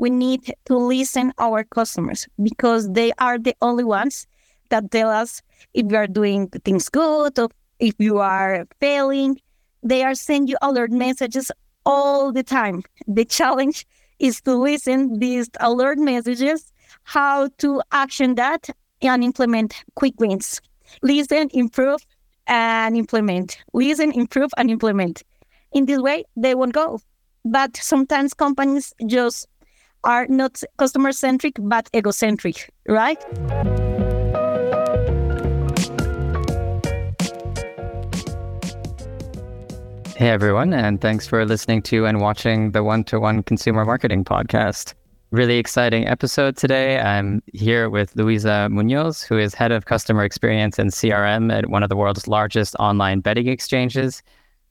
we need to listen our customers because they are the only ones that tell us if you are doing things good or if you are failing. They are sending you alert messages all the time. The challenge is to listen these alert messages, how to action that and implement quick wins. Listen, improve, and implement. Listen, improve, and implement. In this way, they won't go. But sometimes companies just are not customer centric, but egocentric, right? Hey, everyone, and thanks for listening to and watching the One to One Consumer Marketing Podcast. Really exciting episode today. I'm here with Luisa Muñoz, who is head of customer experience and CRM at one of the world's largest online betting exchanges.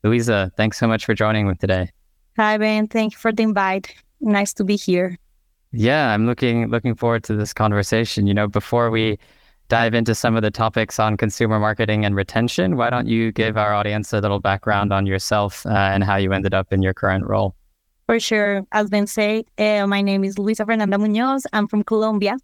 Luisa, thanks so much for joining me today. Hi, Ben. Thank you for the invite. Nice to be here. Yeah, I'm looking looking forward to this conversation. You know, before we dive into some of the topics on consumer marketing and retention, why don't you give our audience a little background on yourself uh, and how you ended up in your current role? For sure. As Ben said, uh, my name is Luisa Fernanda Muñoz. I'm from Colombia.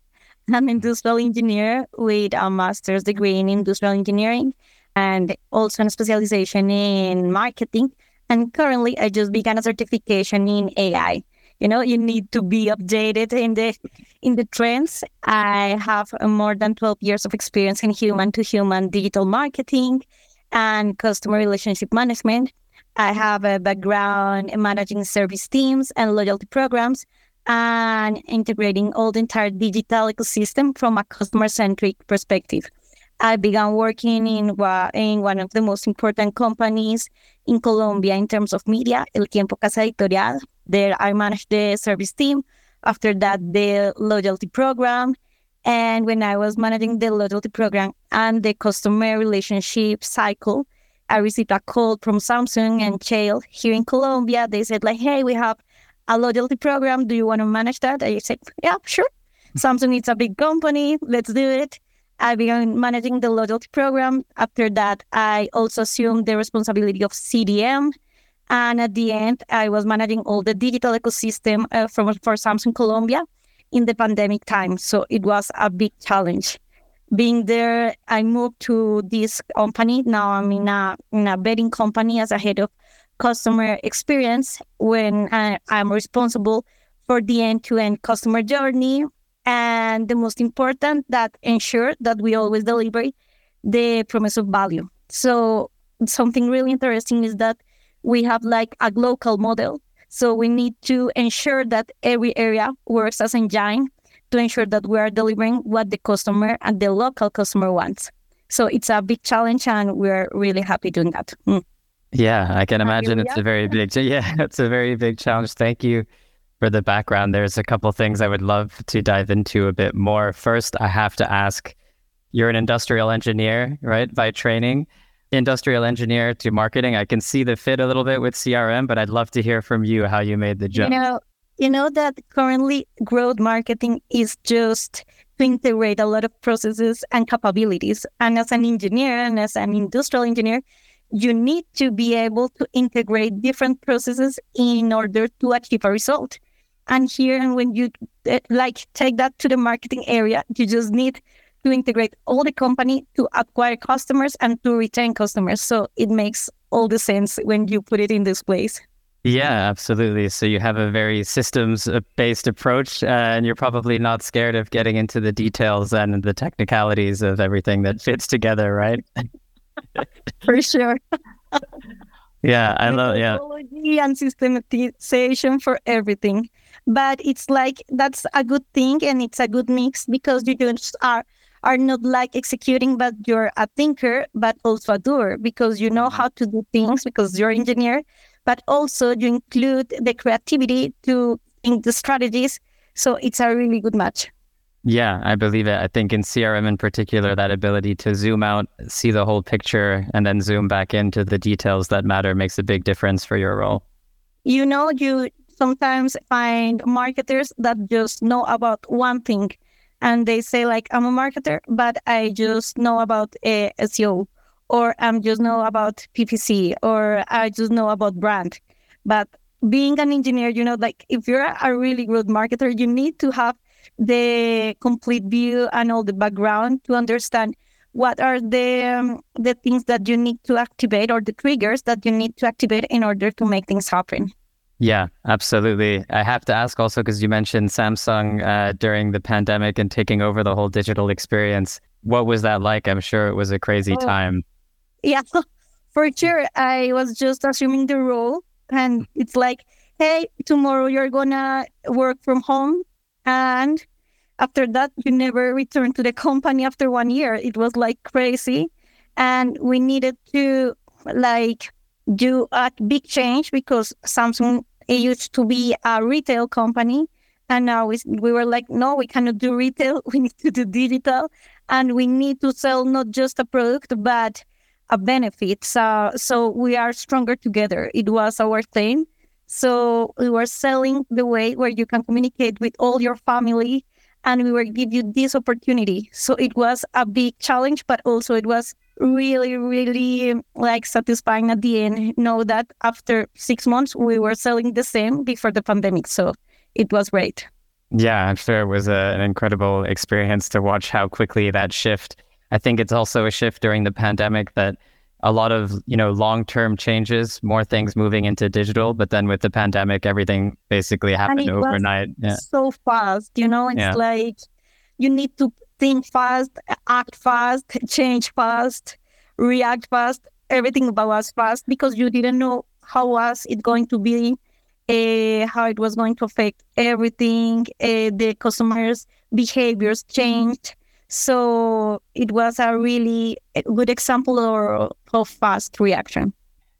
I'm an industrial engineer with a master's degree in industrial engineering and also a specialization in marketing. And currently, I just began a certification in AI you know you need to be updated in the in the trends. I have more than 12 years of experience in human to human digital marketing and customer relationship management. I have a background in managing service teams and loyalty programs and integrating all the entire digital ecosystem from a customer centric perspective I began working in, in one of the most important companies in Colombia in terms of media, El Tiempo Casa Editorial, there, I managed the service team. After that, the loyalty program. And when I was managing the loyalty program and the customer relationship cycle, I received a call from Samsung and Shell here in Colombia. They said, like, hey, we have a loyalty program. Do you want to manage that? I said, yeah, sure. Hmm. Samsung is a big company. Let's do it. I began managing the loyalty program. After that, I also assumed the responsibility of CRM and at the end, I was managing all the digital ecosystem uh, from, for Samsung Colombia in the pandemic time. So it was a big challenge. Being there, I moved to this company. Now I'm in a, in a betting company as a head of customer experience when I, I'm responsible for the end-to-end customer journey. And the most important, that ensure that we always deliver the promise of value. So something really interesting is that we have like a local model. So we need to ensure that every area works as an engine to ensure that we are delivering what the customer and the local customer wants. So it's a big challenge, and we're really happy doing that. Mm. Yeah, I can imagine it's a very big. Yeah, it's a very big challenge. Thank you for the background. There's a couple things I would love to dive into a bit more. First, I have to ask: You're an industrial engineer, right, by training industrial engineer to marketing. I can see the fit a little bit with CRM, but I'd love to hear from you how you made the jump. You know, you know that currently growth marketing is just to integrate a lot of processes and capabilities. And as an engineer and as an industrial engineer, you need to be able to integrate different processes in order to achieve a result. And here, and when you eh, like take that to the marketing area, you just need to integrate all the company to acquire customers and to retain customers. So it makes all the sense when you put it in this place. Yeah, absolutely. So you have a very systems based approach, uh, and you're probably not scared of getting into the details and the technicalities of everything that fits together, right? For sure. yeah, I love yeah. And systematization for everything. But it's like that's a good thing and it's a good mix because you just are are not like executing, but you're a thinker, but also a doer because you know mm-hmm. how to do things because you're engineer, but also you include the creativity to think the strategies. So it's a really good match. Yeah, I believe it. I think in CRM in particular, that ability to zoom out, see the whole picture, and then zoom back into the details that matter makes a big difference for your role. You know, you sometimes find marketers that just know about one thing and they say like I'm a marketer, but I just know about uh, SEO, or I'm just know about PPC, or I just know about brand. But being an engineer, you know, like if you're a really good marketer, you need to have the complete view and all the background to understand what are the um, the things that you need to activate or the triggers that you need to activate in order to make things happen. Yeah, absolutely. I have to ask also because you mentioned Samsung uh, during the pandemic and taking over the whole digital experience. What was that like? I'm sure it was a crazy oh, time. Yeah, for sure. I was just assuming the role, and it's like, hey, tomorrow you're gonna work from home, and after that, you never return to the company after one year. It was like crazy, and we needed to like do a big change because Samsung used to be a retail company. And now we, we were like, no, we cannot do retail. We need to do digital. And we need to sell not just a product, but a benefit. So, so we are stronger together. It was our thing. So we were selling the way where you can communicate with all your family and we were give you this opportunity. So it was a big challenge, but also it was really, really like satisfying at the end. Know that after six months, we were selling the same before the pandemic. So it was great. Yeah, I'm sure it was a, an incredible experience to watch how quickly that shift. I think it's also a shift during the pandemic that a lot of you know long-term changes, more things moving into digital. But then with the pandemic, everything basically happened overnight. Yeah. So fast, you know, it's yeah. like you need to think fast, act fast, change fast, react fast, everything about us fast because you didn't know how was it going to be, uh, how it was going to affect everything. Uh, the customers' behaviors changed. So it was a really good example of, of fast reaction.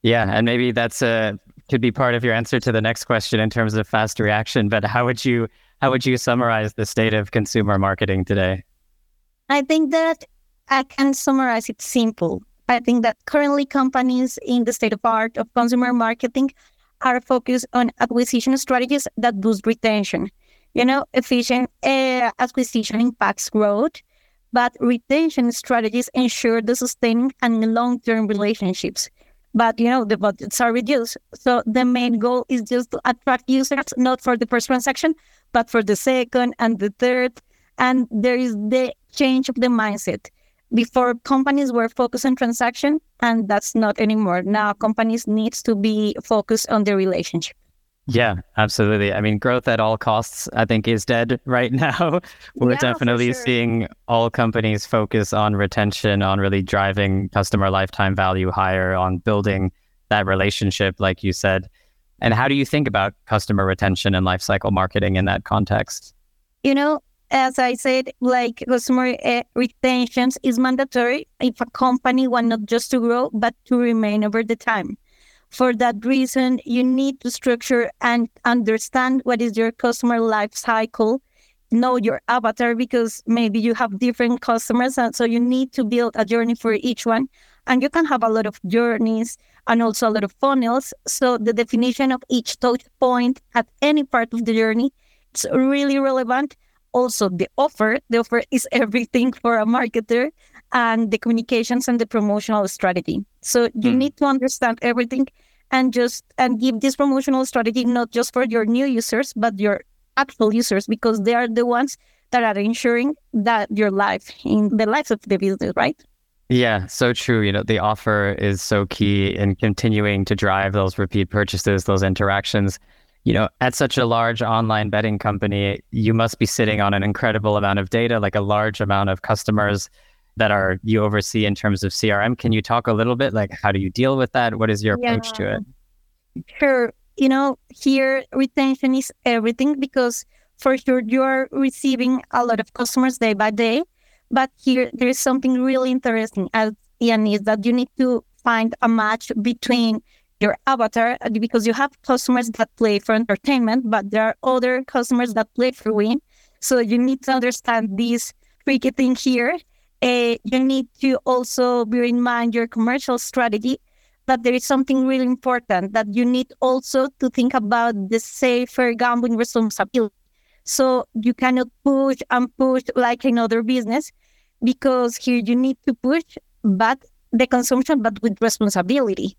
Yeah, and maybe that's a could be part of your answer to the next question in terms of fast reaction. But how would you how would you summarize the state of consumer marketing today? I think that I can summarize it simple. I think that currently companies in the state of art of consumer marketing are focused on acquisition strategies that boost retention. You know, efficient uh, acquisition impacts growth, but retention strategies ensure the sustaining and long-term relationships. But you know, the budgets are reduced. So the main goal is just to attract users, not for the first transaction, but for the second and the third. And there is the change of the mindset. Before companies were focused on transaction, and that's not anymore. Now companies needs to be focused on the relationship. Yeah, absolutely. I mean, growth at all costs, I think, is dead right now. We're yeah, definitely sure. seeing all companies focus on retention, on really driving customer lifetime value higher, on building that relationship, like you said. And how do you think about customer retention and lifecycle marketing in that context? You know, as I said, like customer uh, retention is mandatory if a company want not just to grow, but to remain over the time. For that reason, you need to structure and understand what is your customer life cycle, know your avatar because maybe you have different customers. And so you need to build a journey for each one. And you can have a lot of journeys and also a lot of funnels. So the definition of each touch point at any part of the journey is really relevant. Also, the offer, the offer is everything for a marketer and the communications and the promotional strategy. So you mm. need to understand everything and just and give this promotional strategy not just for your new users but your actual users because they are the ones that are ensuring that your life in the lives of the business, right? Yeah, so true. You know, the offer is so key in continuing to drive those repeat purchases, those interactions. You know, at such a large online betting company, you must be sitting on an incredible amount of data, like a large amount of customers that are you oversee in terms of CRM. Can you talk a little bit like how do you deal with that? What is your yeah. approach to it? Sure. You know, here retention is everything because for sure you are receiving a lot of customers day by day. But here there is something really interesting as Ian is that you need to find a match between your avatar because you have customers that play for entertainment, but there are other customers that play for win. So you need to understand this tricky thing here uh, you need to also bear in mind your commercial strategy but there is something really important that you need also to think about the safer gambling responsibility. So you cannot push and push like another business because here you need to push but the consumption but with responsibility.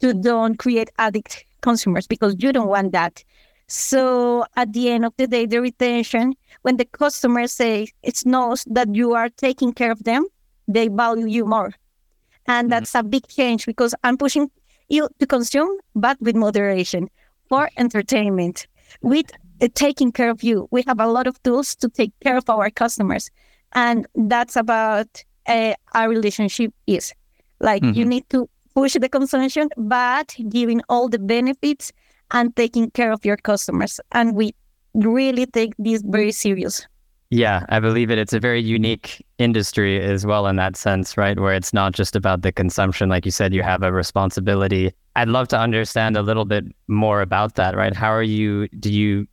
To don't create addict consumers because you don't want that. So at the end of the day, the retention, when the customer say it knows that you are taking care of them, they value you more. And mm-hmm. that's a big change because I'm pushing you to consume, but with moderation for entertainment, with uh, taking care of you. We have a lot of tools to take care of our customers. And that's about uh, our relationship is like mm-hmm. you need to push the consumption, but giving all the benefits and taking care of your customers. And we really take this very serious. Yeah, I believe it. It's a very unique industry as well in that sense, right? Where it's not just about the consumption. Like you said, you have a responsibility. I'd love to understand a little bit more about that, right? How are you, do you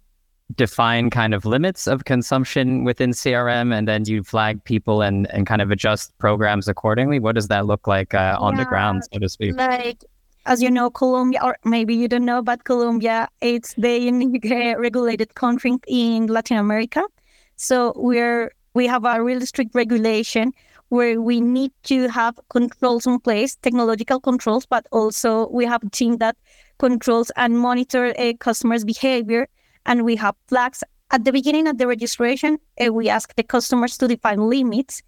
define kind of limits of consumption within CRM and then you flag people and, and kind of adjust programs accordingly? What does that look like uh, on yeah, the ground, so to speak? Like as you know, Colombia, or maybe you don't know, but Colombia, it's the regulated country in Latin America. So we're we have a really strict regulation where we need to have controls in place, technological controls, but also we have a team that controls and monitor a customer's behavior. And we have flags at the beginning of the registration. Uh, we ask the customers to define limits,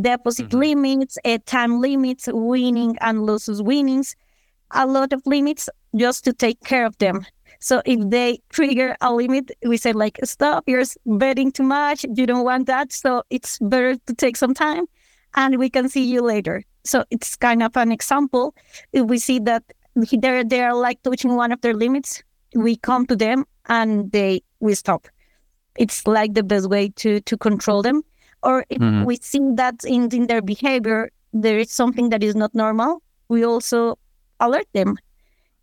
deposit mm-hmm. limits, uh, time limits, winning and losses winnings, a lot of limits just to take care of them. So if they trigger a limit, we say like, stop, you're betting too much. You don't want that. So it's better to take some time and we can see you later. So it's kind of an example. If we see that they're, they're like touching one of their limits, we come to them and they, we stop. It's like the best way to, to control them. Or if mm-hmm. we see that in, in their behavior, there is something that is not normal, we also alert them.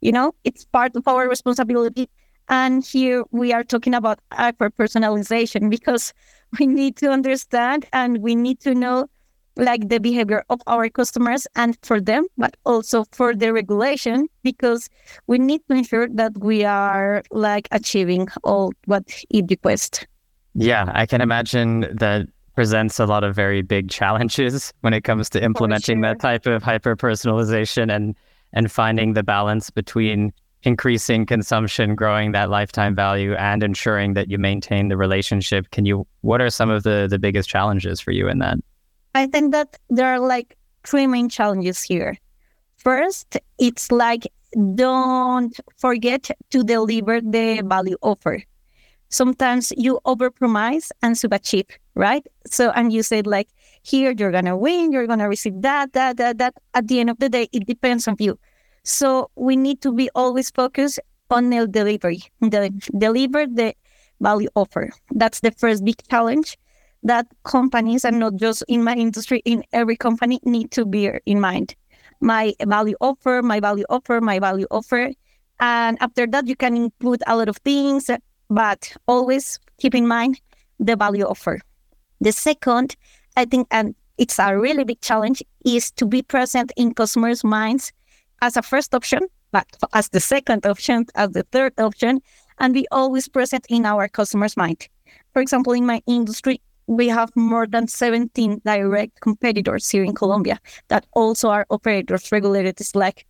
You know, it's part of our responsibility. And here we are talking about hyper personalization because we need to understand and we need to know like the behavior of our customers and for them, but also for the regulation because we need to ensure that we are like achieving all what it requests. Yeah, I can imagine that presents a lot of very big challenges when it comes to implementing sure. that type of hyper personalization and and finding the balance between increasing consumption, growing that lifetime value, and ensuring that you maintain the relationship. Can you? What are some of the the biggest challenges for you in that? I think that there are like three main challenges here. First, it's like don't forget to deliver the value offer. Sometimes you overpromise and subachieve, right? So, and you said like, here you're gonna win, you're gonna receive that, that, that, that. At the end of the day, it depends on you. So we need to be always focused on the delivery, the, deliver the value offer. That's the first big challenge that companies, and not just in my industry, in every company, need to bear in mind. My value offer, my value offer, my value offer. And after that, you can include a lot of things, but always keep in mind the value offer. The second, I think, and it's a really big challenge, is to be present in customers' minds as a first option, but as the second option, as the third option, and be always present in our customers' mind. For example, in my industry, we have more than 17 direct competitors here in Colombia that also are operators regulated. It's like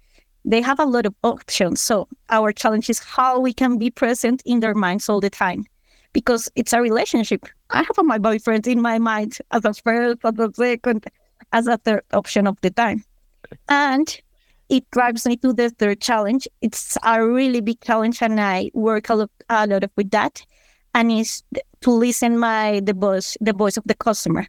they have a lot of options. So our challenge is how we can be present in their minds all the time because it's a relationship. I have my boyfriend in my mind as a first, as a second, as a third option of the time. And it drives me to the third challenge. It's a really big challenge, and I work a lot, a lot with that. And it's to listen my the voice the voice of the customer.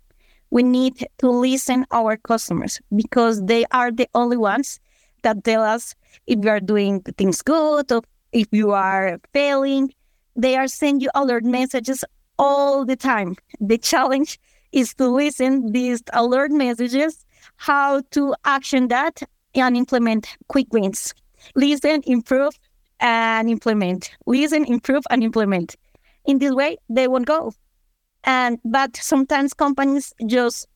We need to listen our customers because they are the only ones that tell us if you are doing things good or if you are failing they are sending you alert messages all the time. The challenge is to listen these alert messages, how to action that and implement quick wins. Listen, improve, and implement. Listen, improve, and implement. In this way, they won't go. And but sometimes companies just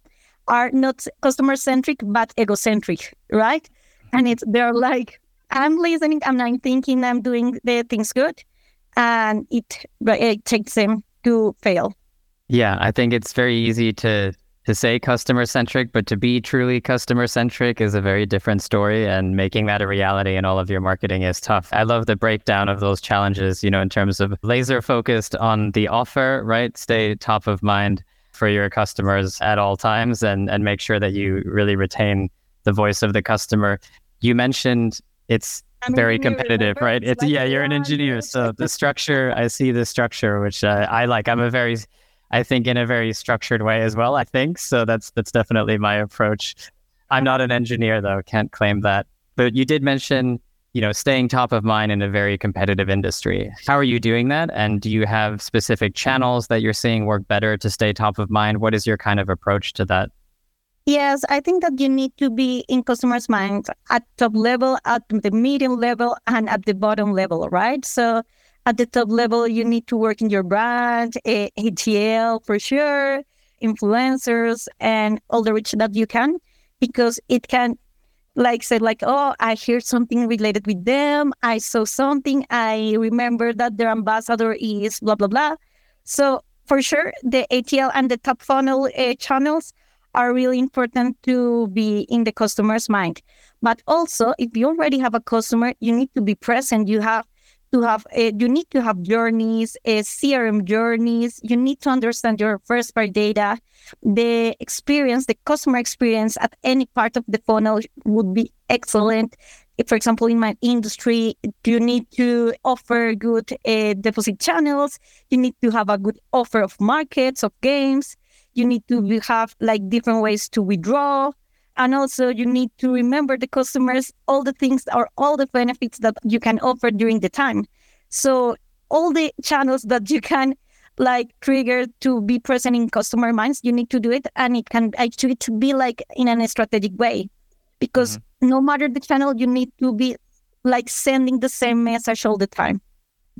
are not customer centric but egocentric, right? And it's they're like, I'm listening, I'm thinking, I'm doing the things good and it, it takes them to fail. Yeah, I think it's very easy to to say customer centric, but to be truly customer centric is a very different story. And making that a reality in all of your marketing is tough. I love the breakdown of those challenges, you know, in terms of laser focused on the offer, right? Stay top of mind for your customers at all times and, and make sure that you really retain the voice of the customer. You mentioned it's I'm very competitive, right? It's, like, yeah, you're an engineer. So the structure, I see the structure, which uh, I like. I'm a very I think in a very structured way as well. I think so. That's that's definitely my approach. I'm not an engineer though, can't claim that. But you did mention, you know, staying top of mind in a very competitive industry. How are you doing that? And do you have specific channels that you're seeing work better to stay top of mind? What is your kind of approach to that? Yes, I think that you need to be in customers' minds at top level, at the medium level, and at the bottom level, right? So at the top level, you need to work in your brand, ATL for sure, influencers, and all the reach that you can, because it can, like, say, like, oh, I hear something related with them. I saw something. I remember that their ambassador is blah, blah, blah. So for sure, the ATL and the top funnel uh, channels are really important to be in the customer's mind. But also, if you already have a customer, you need to be present. You have to have uh, you need to have journeys uh, crm journeys. You need to understand your first party data. The experience the customer experience at any part of the funnel would be excellent. For example in my industry you need to offer good uh, deposit channels. You need to have a good offer of markets of games. You need to have like different ways to withdraw and also you need to remember the customers all the things or all the benefits that you can offer during the time so all the channels that you can like trigger to be present in customer minds you need to do it and it can actually to be like in a strategic way because mm-hmm. no matter the channel you need to be like sending the same message all the time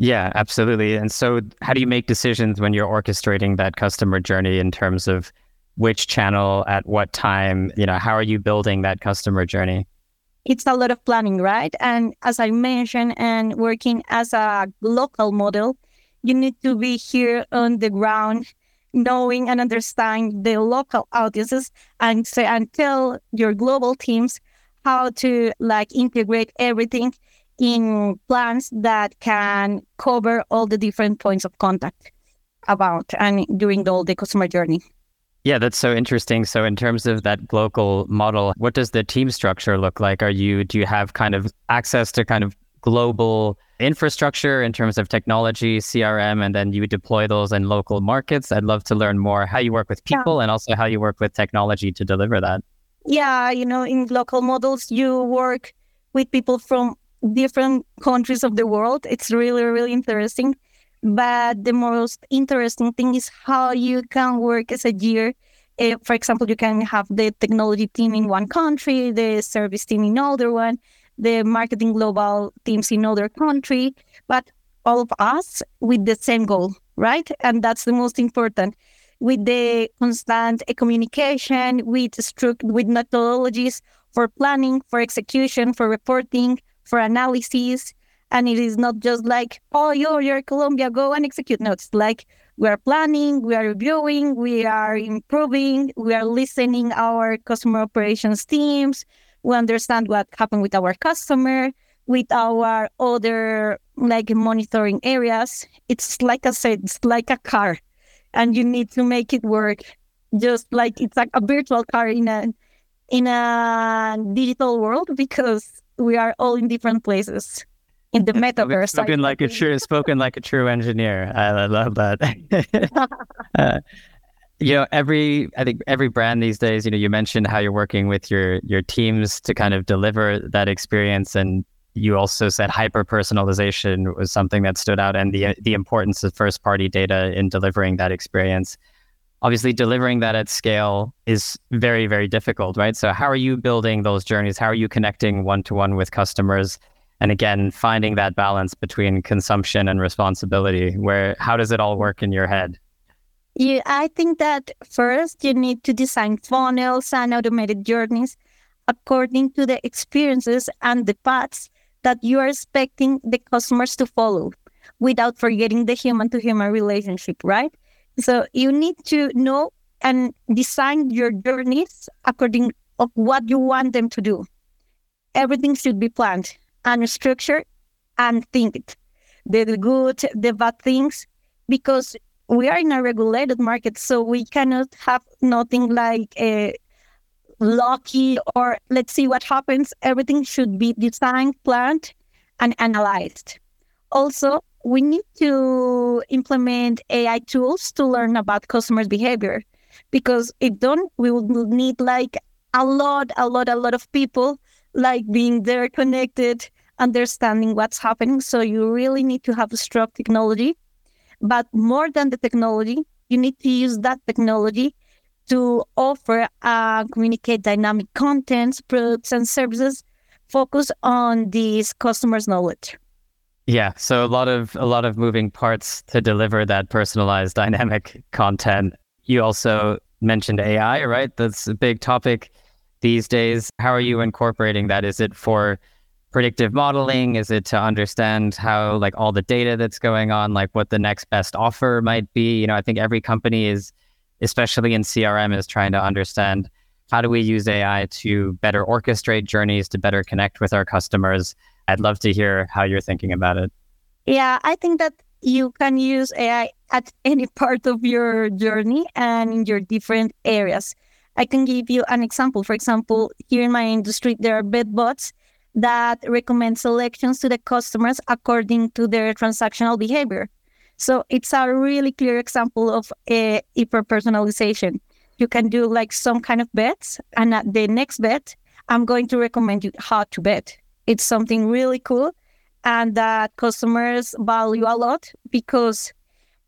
yeah, absolutely. And so, how do you make decisions when you're orchestrating that customer journey in terms of which channel at what time you know how are you building that customer journey? It's a lot of planning right? And as i mentioned and working as a local model you need to be here on the ground knowing and understanding the local audiences and say and tell your global teams how to like integrate everything in plans that can cover all the different points of contact about and during all the customer journey yeah, that's so interesting. So in terms of that local model, what does the team structure look like? Are you do you have kind of access to kind of global infrastructure in terms of technology, CRM, and then you deploy those in local markets? I'd love to learn more how you work with people yeah. and also how you work with technology to deliver that. Yeah, you know, in local models, you work with people from different countries of the world. It's really, really interesting. But the most interesting thing is how you can work as a year. Uh, for example, you can have the technology team in one country, the service team in another one, the marketing global teams in another country, but all of us with the same goal, right? And that's the most important. With the constant communication, with stru- with methodologies for planning, for execution, for reporting, for analysis, and it is not just like, oh, you're, you're Colombia, go and execute. No, it's like we are planning, we are reviewing, we are improving, we are listening our customer operations teams. We understand what happened with our customer, with our other like monitoring areas. It's like I said, it's like a car, and you need to make it work. Just like it's like a virtual car in a in a digital world because we are all in different places in the metaverse. Spoken like a true, spoken like a true engineer. I, I love that. uh, you know, every I think every brand these days. You know, you mentioned how you're working with your your teams to kind of deliver that experience, and you also said hyper personalization was something that stood out, and the the importance of first party data in delivering that experience. Obviously, delivering that at scale is very, very difficult, right? So, how are you building those journeys? How are you connecting one to one with customers? And again finding that balance between consumption and responsibility where how does it all work in your head? Yeah i think that first you need to design funnels and automated journeys according to the experiences and the paths that you are expecting the customers to follow without forgetting the human to human relationship right? So you need to know and design your journeys according of what you want them to do. Everything should be planned and structured and think the good, the bad things, because we are in a regulated market, so we cannot have nothing like a lucky or let's see what happens. Everything should be designed, planned, and analyzed. Also, we need to implement AI tools to learn about customers' behavior because if don't, we will need like a lot, a lot, a lot of people like being there connected, understanding what's happening. So you really need to have a strong technology. But more than the technology, you need to use that technology to offer uh, communicate dynamic contents, products, and services focus on these customers' knowledge. Yeah, so a lot of a lot of moving parts to deliver that personalized dynamic content. You also mentioned AI, right? That's a big topic these days. How are you incorporating that? Is it for predictive modeling? Is it to understand how like all the data that's going on, like what the next best offer might be? You know, I think every company is, especially in CRM, is trying to understand how do we use AI to better orchestrate journeys, to better connect with our customers I'd love to hear how you're thinking about it. Yeah, I think that you can use AI at any part of your journey and in your different areas. I can give you an example. For example, here in my industry, there are betbots that recommend selections to the customers according to their transactional behavior. So it's a really clear example of eh, a hyper personalization. You can do like some kind of bets, and at the next bet, I'm going to recommend you how to bet. It's something really cool and that customers value a lot because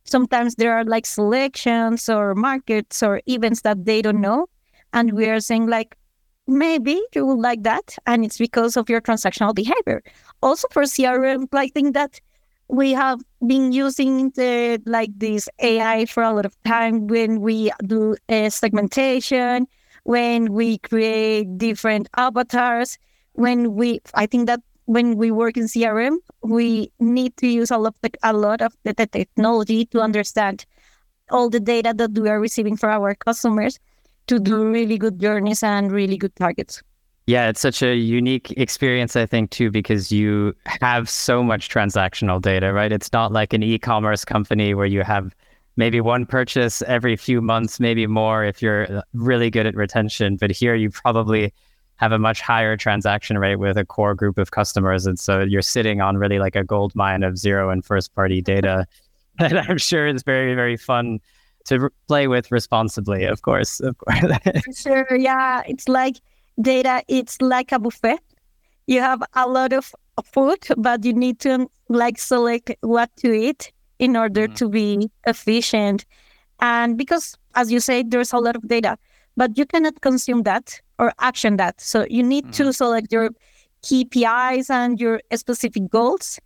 sometimes there are like selections or markets or events that they don't know. And we are saying like, maybe you will like that. And it's because of your transactional behavior. Also for CRM, I think that we have been using the like this AI for a lot of time when we do a segmentation, when we create different avatars when we, I think that when we work in CRM, we need to use a lot, of the, a lot of the, the technology to understand all the data that we are receiving for our customers to do really good journeys and really good targets. Yeah, it's such a unique experience, I think, too, because you have so much transactional data, right? It's not like an e commerce company where you have maybe one purchase every few months, maybe more if you're uh, really good at retention. But here you probably have a much higher transaction rate with a core group of customers. And so you're sitting on really like a gold mine of zero and first party data that I'm sure is very, very fun to play with responsibly, of course. Of course. sure. Yeah. It's like data, it's like a buffet. You have a lot of food, but you need to like select what to eat in order mm-hmm. to be efficient. And because, as you say, there's a lot of data, but you cannot consume that or action that. So you need mm-hmm. to select your KPIs and your specific goals.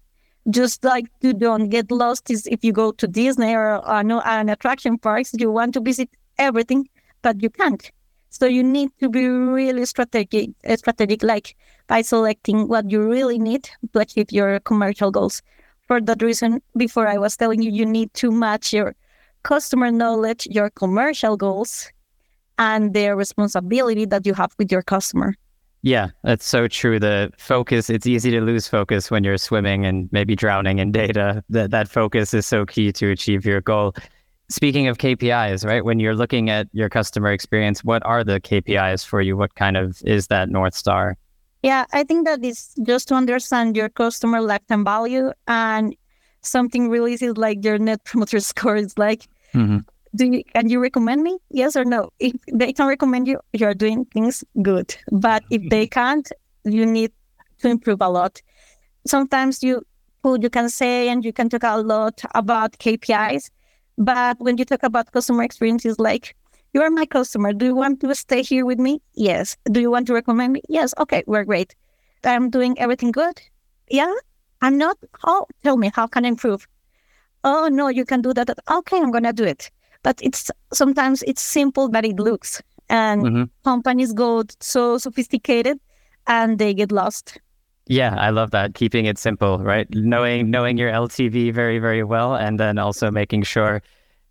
Just like you don't get lost is if you go to Disney or uh, no, an attraction parks, you want to visit everything, but you can't. So you need to be really strategic, uh, strategic, like by selecting what you really need to achieve your commercial goals. For that reason, before I was telling you, you need to match your customer knowledge, your commercial goals, and their responsibility that you have with your customer. Yeah, that's so true. The focus, it's easy to lose focus when you're swimming and maybe drowning in data. That that focus is so key to achieve your goal. Speaking of KPIs, right? When you're looking at your customer experience, what are the KPIs for you? What kind of is that North Star? Yeah, I think that is just to understand your customer lifetime value and something really is like your net promoter score is like mm-hmm do you can you recommend me? Yes or no? If they can recommend you you're doing things good. But if they can't you need to improve a lot. Sometimes you you can say and you can talk a lot about kpis but when you talk about customer experiences like you are my customer. Do you want to stay here with me? Yes. Do you want to recommend me? Yes. Okay we're great. I'm doing everything good? Yeah. I'm not? Oh tell me how can i improve? Oh no you can do that. Okay i'm gonna do it but it's sometimes it's simple but it looks and mm-hmm. companies go so sophisticated and they get lost yeah i love that keeping it simple right knowing knowing your ltv very very well and then also making sure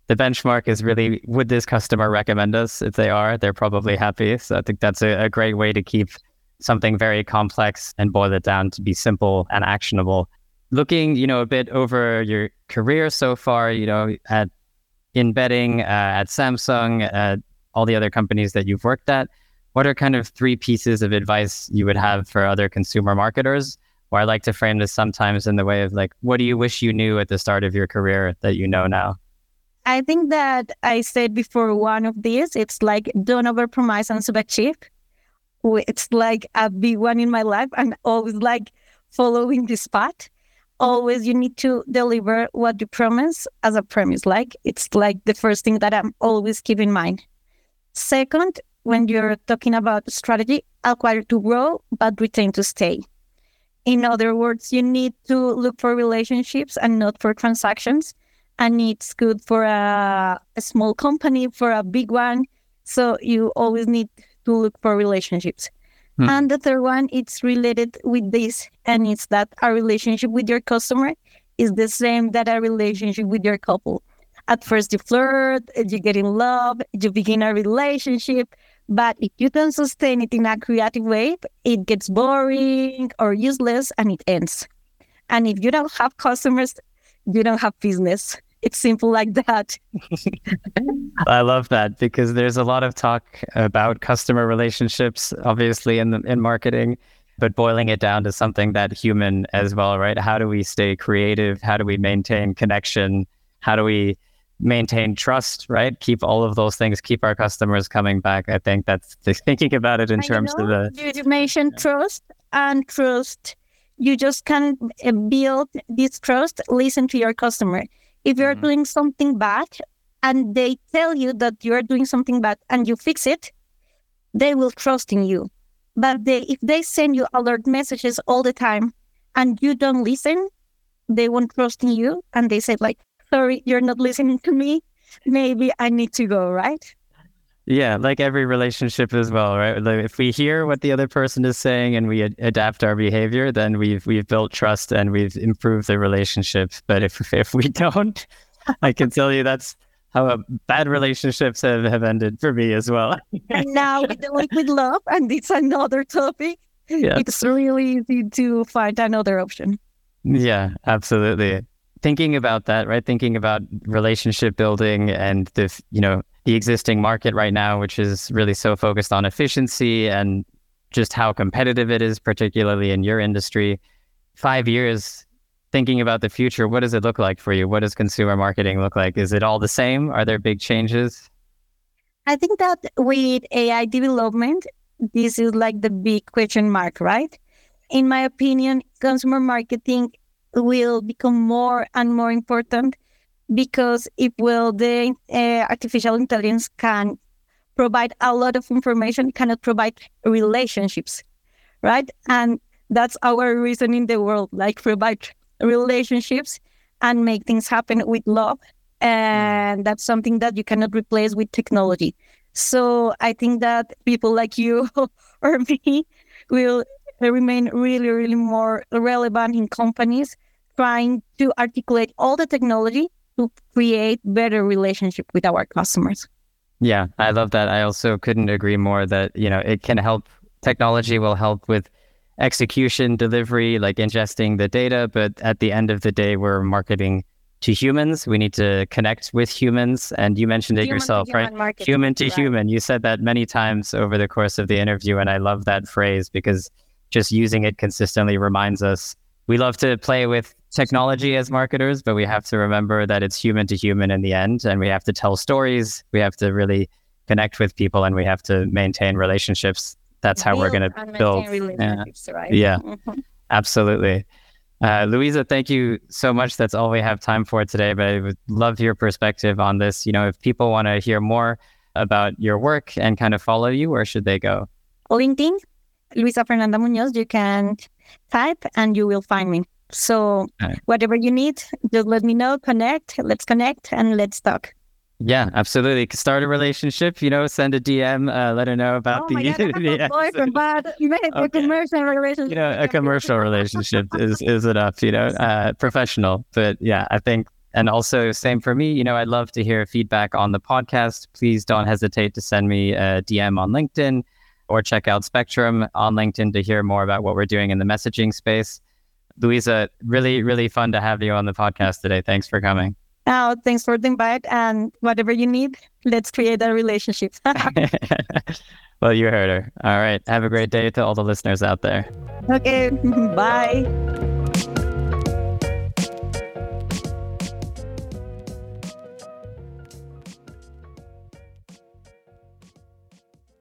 the benchmark is really would this customer recommend us? If they are, they're probably happy. So I think that's a, a great way to keep something very complex and boil it down to be simple and actionable. Looking, you know, a bit over your career so far, you know, at embedding uh, at Samsung, at all the other companies that you've worked at, what are kind of three pieces of advice you would have for other consumer marketers? Or I like to frame this sometimes in the way of like, what do you wish you knew at the start of your career that you know now? I think that I said before one of these, it's like don't overpromise and subachieve. It's like a big one in my life. I'm always like following this path. Always you need to deliver what you promise as a premise. Like it's like the first thing that I'm always keep in mind. Second, when you're talking about strategy, acquire to grow, but retain to stay. In other words, you need to look for relationships and not for transactions and it's good for a, a small company, for a big one. So you always need to look for relationships. Hmm. And the third one, it's related with this, and it's that a relationship with your customer is the same that a relationship with your couple. At first, you flirt, you get in love, you begin a relationship, but if you don't sustain it in a creative way, it gets boring or useless and it ends. And if you don't have customers, you don't have business. It's simple like that. I love that because there's a lot of talk about customer relationships, obviously in the, in marketing, but boiling it down to something that human as well, right? How do we stay creative? How do we maintain connection? How do we maintain trust, right? Keep all of those things, keep our customers coming back. I think that's thinking about it in I terms know, of the. You mentioned trust and trust. You just can uh, build this trust, listen to your customer. If you're mm-hmm. doing something bad and they tell you that you're doing something bad and you fix it, they will trust in you. But they, if they send you alert messages all the time and you don't listen, they won't trust in you. And they say, like, sorry, you're not listening to me. Maybe I need to go, right? Yeah, like every relationship as well, right? Like if we hear what the other person is saying and we ad- adapt our behavior, then we've we've built trust and we've improved the relationship. But if if we don't, I can tell you that's how bad relationships have, have ended for me as well. and now with the liquid love, and it's another topic. Yeah. It's really easy to find another option. Yeah, absolutely. Thinking about that, right? Thinking about relationship building and the you know the existing market right now, which is really so focused on efficiency and just how competitive it is, particularly in your industry. Five years thinking about the future, what does it look like for you? What does consumer marketing look like? Is it all the same? Are there big changes? I think that with AI development, this is like the big question mark, right? In my opinion, consumer marketing will become more and more important because it will the uh, artificial intelligence can provide a lot of information cannot provide relationships right? And that's our reason in the world like provide relationships and make things happen with love and that's something that you cannot replace with technology. So i think that people like you or me will remain really really more relevant in companies trying to articulate all the technology to create better relationship with our customers. Yeah, I love that. I also couldn't agree more that, you know, it can help technology will help with execution, delivery, like ingesting the data, but at the end of the day we're marketing to humans. We need to connect with humans. And you mentioned it human yourself, right? Human to right. human. You said that many times over the course of the interview. And I love that phrase because just using it consistently reminds us we love to play with technology as marketers, but we have to remember that it's human to human in the end. And we have to tell stories. We have to really connect with people and we have to maintain relationships. That's how build we're going to build. Yeah, right? yeah mm-hmm. absolutely. Uh, Luisa, thank you so much. That's all we have time for today, but I would love your perspective on this. You know, if people want to hear more about your work and kind of follow you, where should they go? LinkedIn, Luisa Fernanda Muñoz. You can type and you will find me. So whatever you need, just let me know, connect, let's connect and let's talk. Yeah, absolutely. Start a relationship, you know, send a DM, uh, let her know about oh the, my God, the boyfriend, but you okay. a commercial relationship. You know, a commercial relationship is, is enough, you know, uh, professional. But yeah, I think and also, same for me. You know, I'd love to hear feedback on the podcast. Please don't hesitate to send me a DM on LinkedIn or check out Spectrum on LinkedIn to hear more about what we're doing in the messaging space. Luisa, really, really fun to have you on the podcast today. Thanks for coming. Oh, thanks for the invite. And whatever you need, let's create a relationship. well, you heard her. All right. Have a great day to all the listeners out there. Okay. Bye.